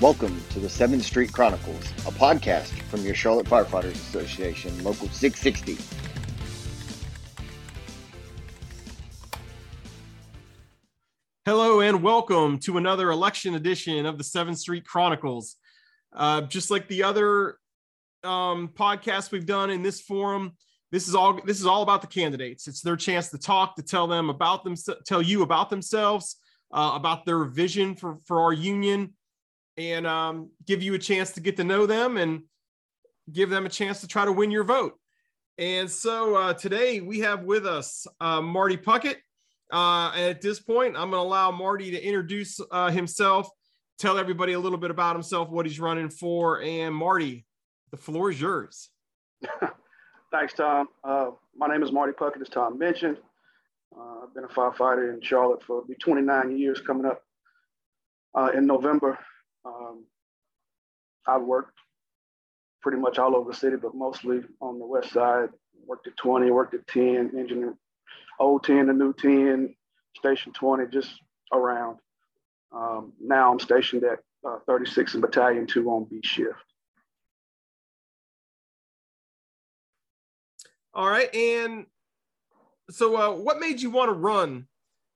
Welcome to the 7th Street Chronicles, a podcast from your Charlotte Firefighters Association, Local 660. Hello and welcome to another election edition of the 7th Street Chronicles. Uh, just like the other um, podcasts we've done in this forum, this is all this is all about the candidates. It's their chance to talk, to tell them about them, tell you about themselves, uh, about their vision for for our union, and um, give you a chance to get to know them and give them a chance to try to win your vote. And so uh, today we have with us uh, Marty Puckett. Uh, at this point, I'm going to allow Marty to introduce uh, himself, tell everybody a little bit about himself, what he's running for. And Marty, the floor is yours. Thanks, Tom. Uh, my name is Marty Puckett, as Tom mentioned. Uh, I've been a firefighter in Charlotte for 29 years coming up in November. Um, I've worked pretty much all over the city, but mostly on the west side. Worked at 20, worked at 10, engineer, old 10 to new 10, station 20, just around. Um, now I'm stationed at uh, 36 and Battalion 2 on B shift. All right. And so uh, what made you want to run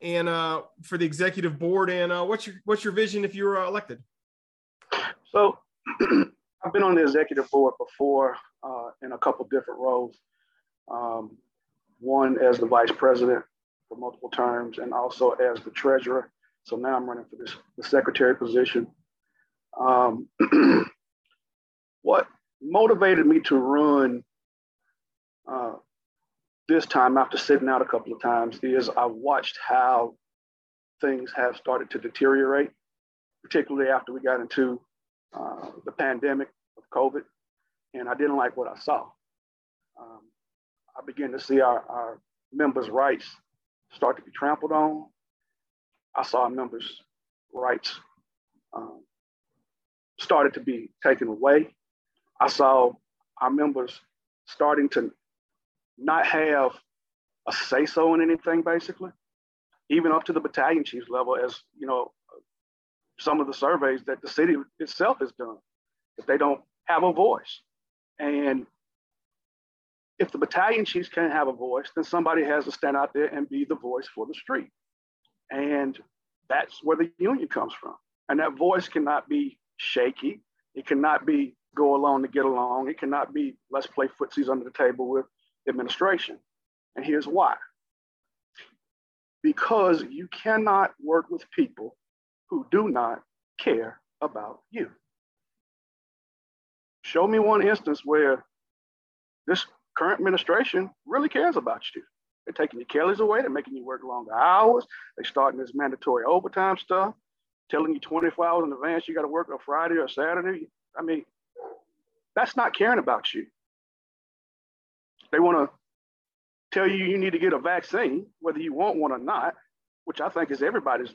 and uh, for the executive board and uh, what's your what's your vision if you were uh, elected? So I've been on the executive board before uh, in a couple different roles. Um, one as the vice president for multiple terms, and also as the treasurer. So now I'm running for this the secretary position. Um, what motivated me to run uh, this time after sitting out a couple of times is I watched how things have started to deteriorate, particularly after we got into uh, the pandemic of COVID, and I didn't like what I saw. Um, I began to see our, our members' rights start to be trampled on. I saw members' rights um, started to be taken away. I saw our members starting to not have a say so in anything, basically, even up to the battalion chief level, as you know, some of the surveys that the city itself has done, that they don't have a voice. And if the battalion chiefs can't have a voice, then somebody has to stand out there and be the voice for the street. And that's where the union comes from. And that voice cannot be shaky. It cannot be go along to get along. It cannot be let's play footsies under the table with administration. And here's why. Because you cannot work with people who do not care about you. Show me one instance where this current administration really cares about you. They're taking your Kellys away, they're making you work longer hours, they're starting this mandatory overtime stuff, telling you 24 hours in advance you got to work on Friday or Saturday. I mean, that's not caring about you. They want to tell you you need to get a vaccine, whether you want one or not, which I think is everybody's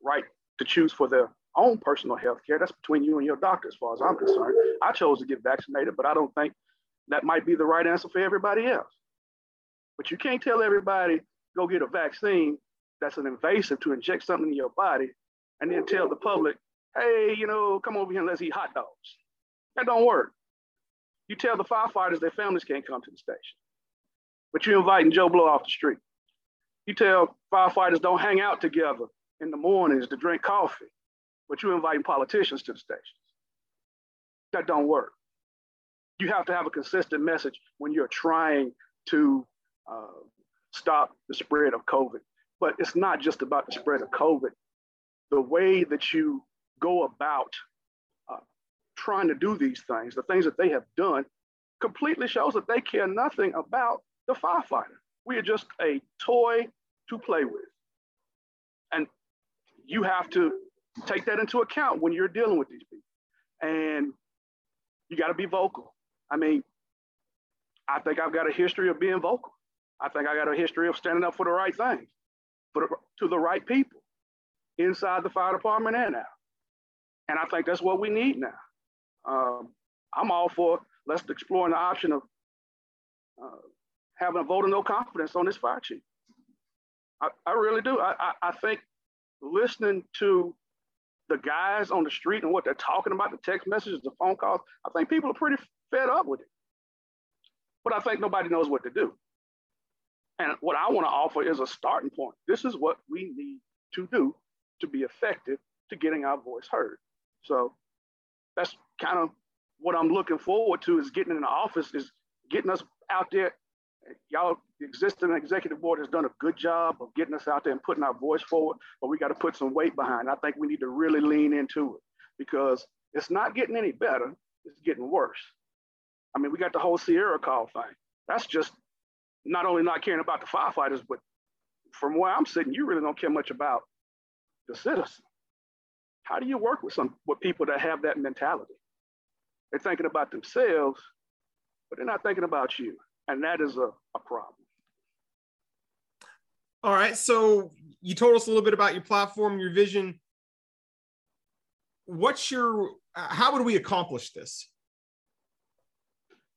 right to choose for their own personal health care. That's between you and your doctor, as far as I'm concerned. I chose to get vaccinated, but I don't think that might be the right answer for everybody else. But you can't tell everybody, go get a vaccine that's an invasive to inject something in your body, and then tell the public, hey, you know, come over here and let's eat hot dogs. That don't work. You tell the firefighters their families can't come to the station, but you're inviting Joe Blow off the street. You tell firefighters don't hang out together in the mornings to drink coffee, but you're inviting politicians to the stations. That don't work. You have to have a consistent message when you're trying to uh, stop the spread of COVID. But it's not just about the spread of COVID. The way that you go about uh, trying to do these things, the things that they have done, completely shows that they care nothing about the firefighter. We are just a toy to play with. You have to take that into account when you're dealing with these people. And you got to be vocal. I mean, I think I've got a history of being vocal. I think I got a history of standing up for the right things, for the, to the right people inside the fire department and out. And I think that's what we need now. Um, I'm all for let's exploring the option of uh, having a vote of no confidence on this fire chief. I, I really do. I, I, I think listening to the guys on the street and what they're talking about, the text messages, the phone calls, I think people are pretty fed up with it. But I think nobody knows what to do. And what I want to offer is a starting point. This is what we need to do to be effective to getting our voice heard. So that's kind of what I'm looking forward to is getting in the office, is getting us out there. Y'all, the existing executive board has done a good job of getting us out there and putting our voice forward, but we got to put some weight behind. I think we need to really lean into it because it's not getting any better, it's getting worse. I mean, we got the whole Sierra call thing. That's just not only not caring about the firefighters, but from where I'm sitting, you really don't care much about the citizen. How do you work with some with people that have that mentality? They're thinking about themselves, but they're not thinking about you. And that is a, a problem. All right. So you told us a little bit about your platform, your vision. What's your, uh, how would we accomplish this?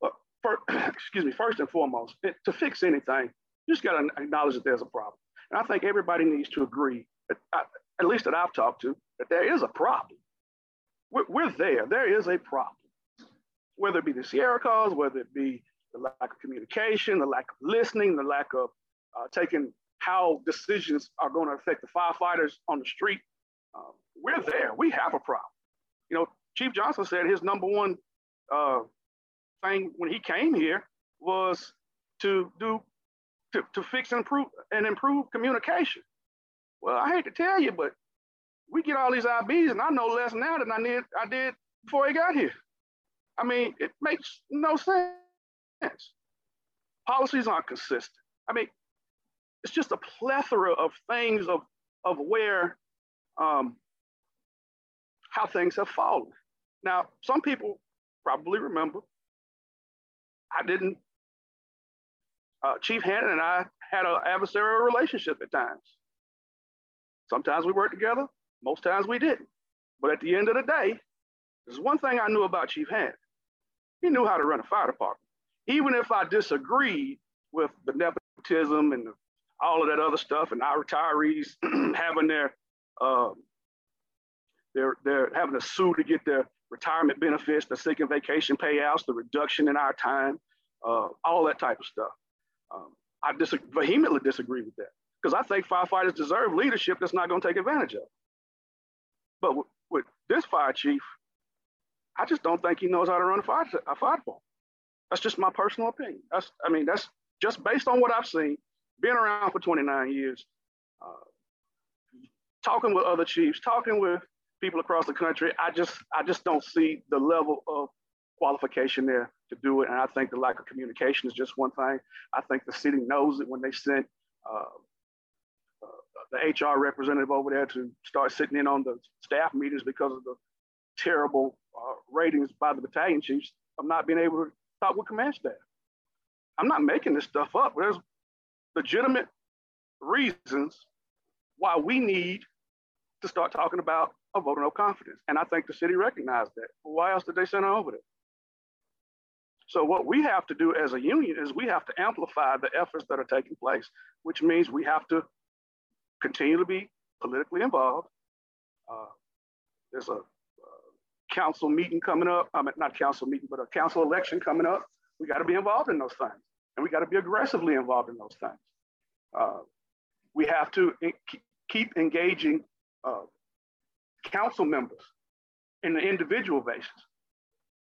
Well, for, excuse me, first and foremost, it, to fix anything, you just got to acknowledge that there's a problem. And I think everybody needs to agree, that, uh, at least that I've talked to, that there is a problem. We're, we're there. There is a problem whether it be the Sierra calls, whether it be the lack of communication, the lack of listening, the lack of uh, taking how decisions are going to affect the firefighters on the street. Uh, we're there. We have a problem. You know, Chief Johnson said his number one uh, thing when he came here was to do to, to fix and improve and improve communication. Well, I hate to tell you, but we get all these IBs, and I know less now than I did I did before he got here. I mean, it makes no sense. Policies aren't consistent. I mean, it's just a plethora of things of, of where, um, how things have fallen. Now, some people probably remember I didn't, uh, Chief Hannan and I had an adversarial relationship at times. Sometimes we worked together, most times we didn't. But at the end of the day, there's one thing I knew about Chief Hannan. He knew how to run a fire department. Even if I disagreed with the nepotism and all of that other stuff, and our retirees having their, uh, they're, they're having to sue to get their retirement benefits, the sick and vacation payouts, the reduction in our time, uh, all that type of stuff. Um, I dis- vehemently disagree with that because I think firefighters deserve leadership that's not going to take advantage of. But w- with this fire chief, I just don't think he knows how to run a fire, a fire department. That's just my personal opinion. That's, I mean, that's just based on what I've seen, being around for 29 years, uh, talking with other chiefs, talking with people across the country. I just, I just don't see the level of qualification there to do it. And I think the lack of communication is just one thing. I think the city knows it when they sent uh, uh, the HR representative over there to start sitting in on the staff meetings because of the terrible uh, ratings by the battalion chiefs of not being able to talk with command staff. I'm not making this stuff up. There's legitimate reasons why we need to start talking about a vote of no confidence. And I think the city recognized that. Why else did they send her over there? So what we have to do as a union is we have to amplify the efforts that are taking place, which means we have to continue to be politically involved. Uh, there's a council meeting coming up. I mean, not council meeting, but a council election coming up. We got to be involved in those things, and we got to be aggressively involved in those things. Uh, we have to keep engaging uh, council members in the individual basis.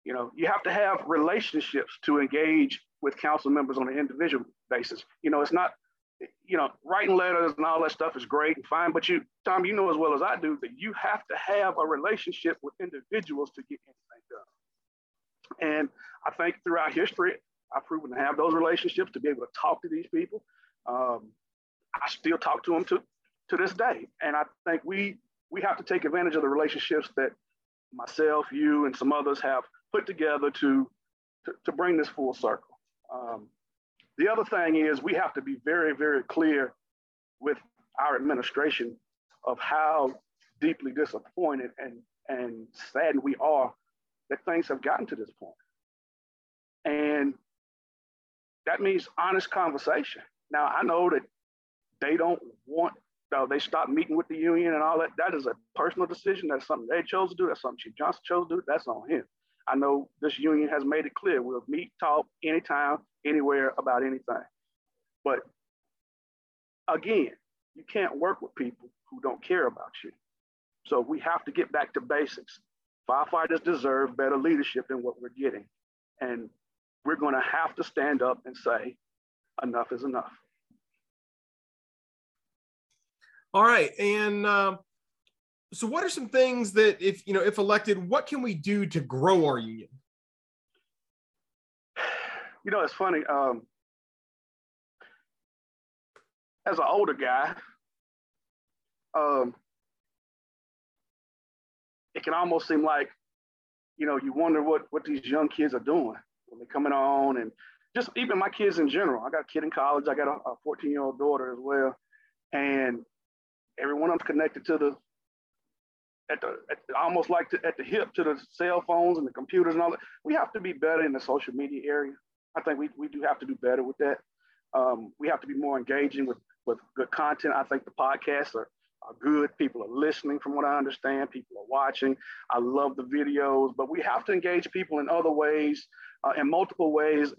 You know, you have to have relationships to engage with council members on an individual basis. You know, it's not you know, writing letters and all that stuff is great and fine, but you, Tom, you know as well as I do that you have to have a relationship with individuals to get anything done. And I think throughout history, I've proven to have those relationships to be able to talk to these people. Um, I still talk to them to, to this day. And I think we we have to take advantage of the relationships that myself, you, and some others have put together to to, to bring this full circle. Um, the other thing is we have to be very, very clear with our administration of how deeply disappointed and, and saddened we are that things have gotten to this point. And that means honest conversation. Now, I know that they don't want uh, they stopped meeting with the union and all that. That is a personal decision. That's something they chose to do. That's something Chief Johnson chose to do. That's on him. I know this union has made it clear we'll meet, talk anytime, anywhere about anything. But again, you can't work with people who don't care about you. So we have to get back to basics. Firefighters deserve better leadership than what we're getting. And we're going to have to stand up and say, enough is enough. All right. And uh, so what are some things that if you know if elected what can we do to grow our union? You know it's funny um, as an older guy um, it can almost seem like you know you wonder what what these young kids are doing when they're coming on and just even my kids in general. I got a kid in college. I got a 14 year old daughter as well. And everyone i'm connected to the at the at, almost like at the hip to the cell phones and the computers and all that. We have to be better in the social media area. I think we, we do have to do better with that. Um, we have to be more engaging with, with good content. I think the podcasts are, are good. People are listening from what I understand. People are watching. I love the videos, but we have to engage people in other ways, uh, in multiple ways,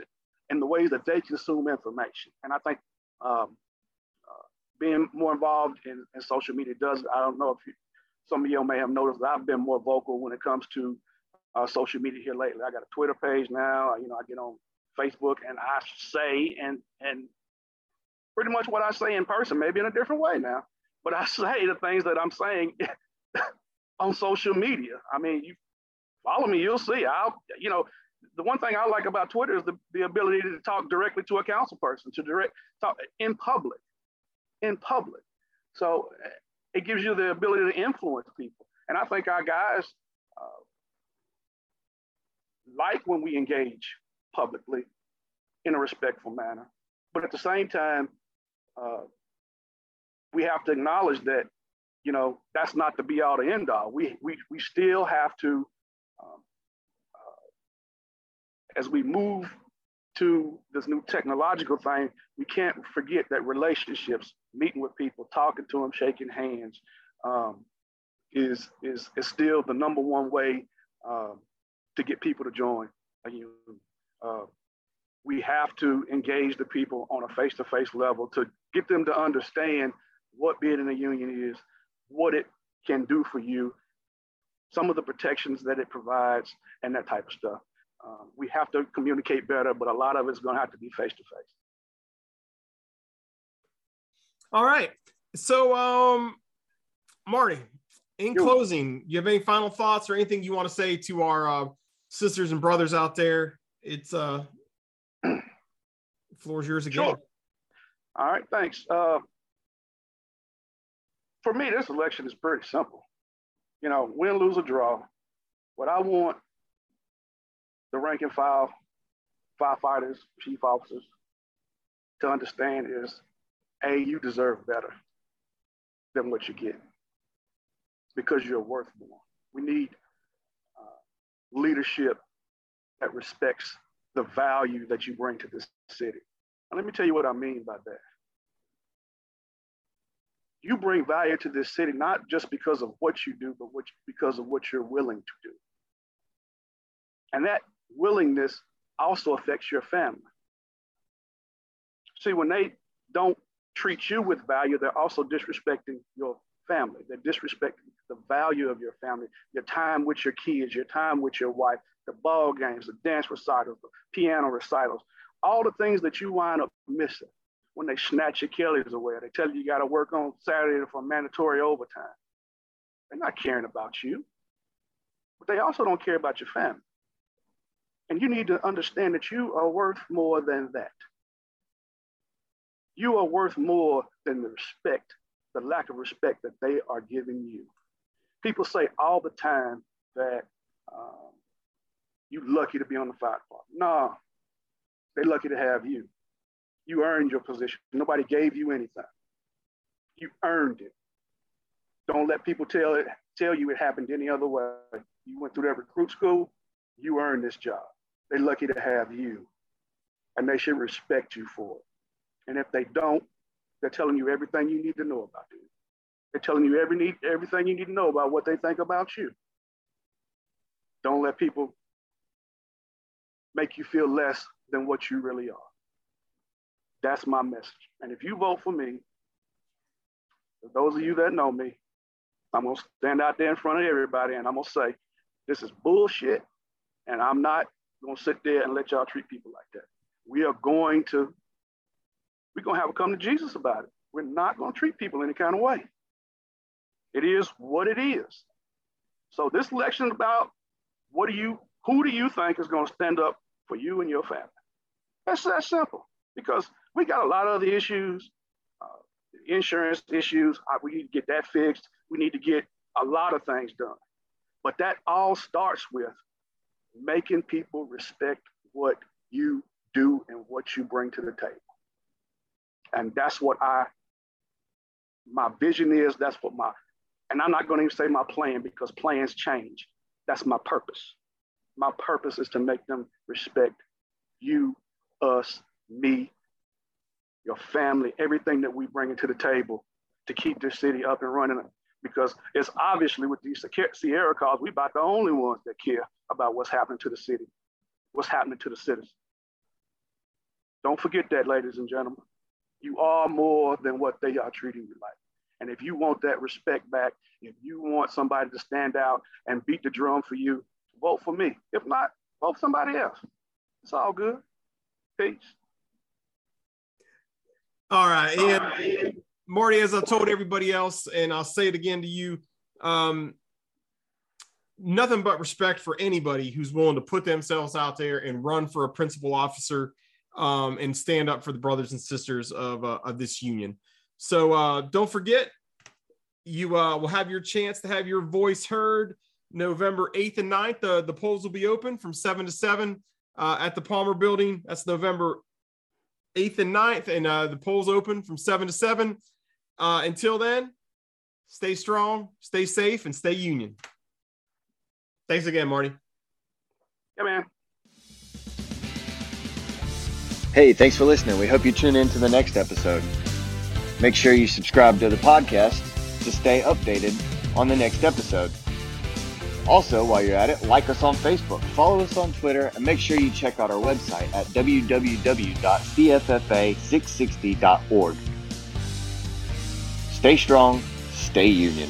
in the ways that they consume information. And I think um, uh, being more involved in, in social media does, I don't know if you, some of y'all may have noticed that I've been more vocal when it comes to uh, social media here lately. I got a Twitter page now. You know, I get on Facebook and I say and and pretty much what I say in person, maybe in a different way now, but I say the things that I'm saying on social media. I mean, you follow me, you'll see. I'll, you know, the one thing I like about Twitter is the, the ability to talk directly to a council person, to direct talk in public, in public. So it gives you the ability to influence people. And I think our guys uh, like when we engage publicly in a respectful manner. But at the same time, uh, we have to acknowledge that, you know, that's not the be all to end all. We, we, we still have to, um, uh, as we move to this new technological thing, we can't forget that relationships, meeting with people, talking to them, shaking hands, um, is, is, is still the number one way um, to get people to join. Uh, we have to engage the people on a face-to-face level to get them to understand what being in a union is, what it can do for you, some of the protections that it provides, and that type of stuff. Um, we have to communicate better, but a lot of it's going to have to be face to face. All right. So, um, Marty, in You're closing, you have any final thoughts or anything you want to say to our uh, sisters and brothers out there? It's uh, floor's yours again. Sure. All right, thanks. Uh, for me, this election is pretty simple. You know, win, lose, or draw. What I want rank and file firefighters, chief officers to understand is A, you deserve better than what you get because you're worth more. We need uh, leadership that respects the value that you bring to this city. Let me tell you what I mean by that. You bring value to this city not just because of what you do, but what, because of what you're willing to do. And that willingness also affects your family. See, when they don't treat you with value, they're also disrespecting your family. They're disrespecting the value of your family, your time with your kids, your time with your wife, the ball games, the dance recitals, the piano recitals, all the things that you wind up missing when they snatch your Kellys away. They tell you you got to work on Saturday for mandatory overtime. They're not caring about you, but they also don't care about your family. And you need to understand that you are worth more than that. You are worth more than the respect, the lack of respect that they are giving you. People say all the time that um, you're lucky to be on the fire department. No, they're lucky to have you. You earned your position. Nobody gave you anything. You earned it. Don't let people tell it tell you it happened any other way. You went through that recruit school. You earned this job. They're lucky to have you, and they should respect you for it. And if they don't, they're telling you everything you need to know about it. They're telling you every need, everything you need to know about what they think about you. Don't let people make you feel less than what you really are. That's my message. And if you vote for me, for those of you that know me, I'm going to stand out there in front of everybody and I'm going to say, this is bullshit. And I'm not to sit there and let y'all treat people like that. We are going to, we're to have a come to Jesus about it. We're not to treat people any kind of way. It is what it is. So this election is about what do you, who do you think is to stand up for you and your family? That's that simple because we got a lot of other issues, uh, insurance issues. Uh, we need to get that fixed. We need to get a lot of things done. But that all starts with making people respect what you do and what you bring to the table. And that's what I, my vision is. That's what my, and I'm not going to even say my plan because plans change. That's my purpose. My purpose is to make them respect you, us, me, your family, everything that we bring into the table to keep this city up and running. Because it's obviously with these Sierra calls, we're about the only ones that care about what's happening to the city, what's happening to the citizens. Don't forget that, ladies and gentlemen. You are more than what they are treating you like. And if you want that respect back, if you want somebody to stand out and beat the drum for you, vote for me. If not, vote somebody else. It's all good. Peace. All right. And Marty, as I told everybody else, and I'll say it again to you, um, nothing but respect for anybody who's willing to put themselves out there and run for a principal officer um, and stand up for the brothers and sisters of, uh, of this union. So uh, don't forget, you uh, will have your chance to have your voice heard November 8th and 9th. Uh, the polls will be open from 7 to 7 uh, at the Palmer Building. That's November 8th and 9th, and uh, the polls open from 7 to 7. Uh, until then, stay strong, stay safe, and stay union. Thanks again, Marty. Yeah, man. Hey, thanks for listening. We hope you tune in to the next episode. Make sure you subscribe to the podcast to stay updated on the next episode. Also, while you're at it, like us on Facebook, follow us on Twitter, and make sure you check out our website at www.cffa660.org. Stay strong, stay union.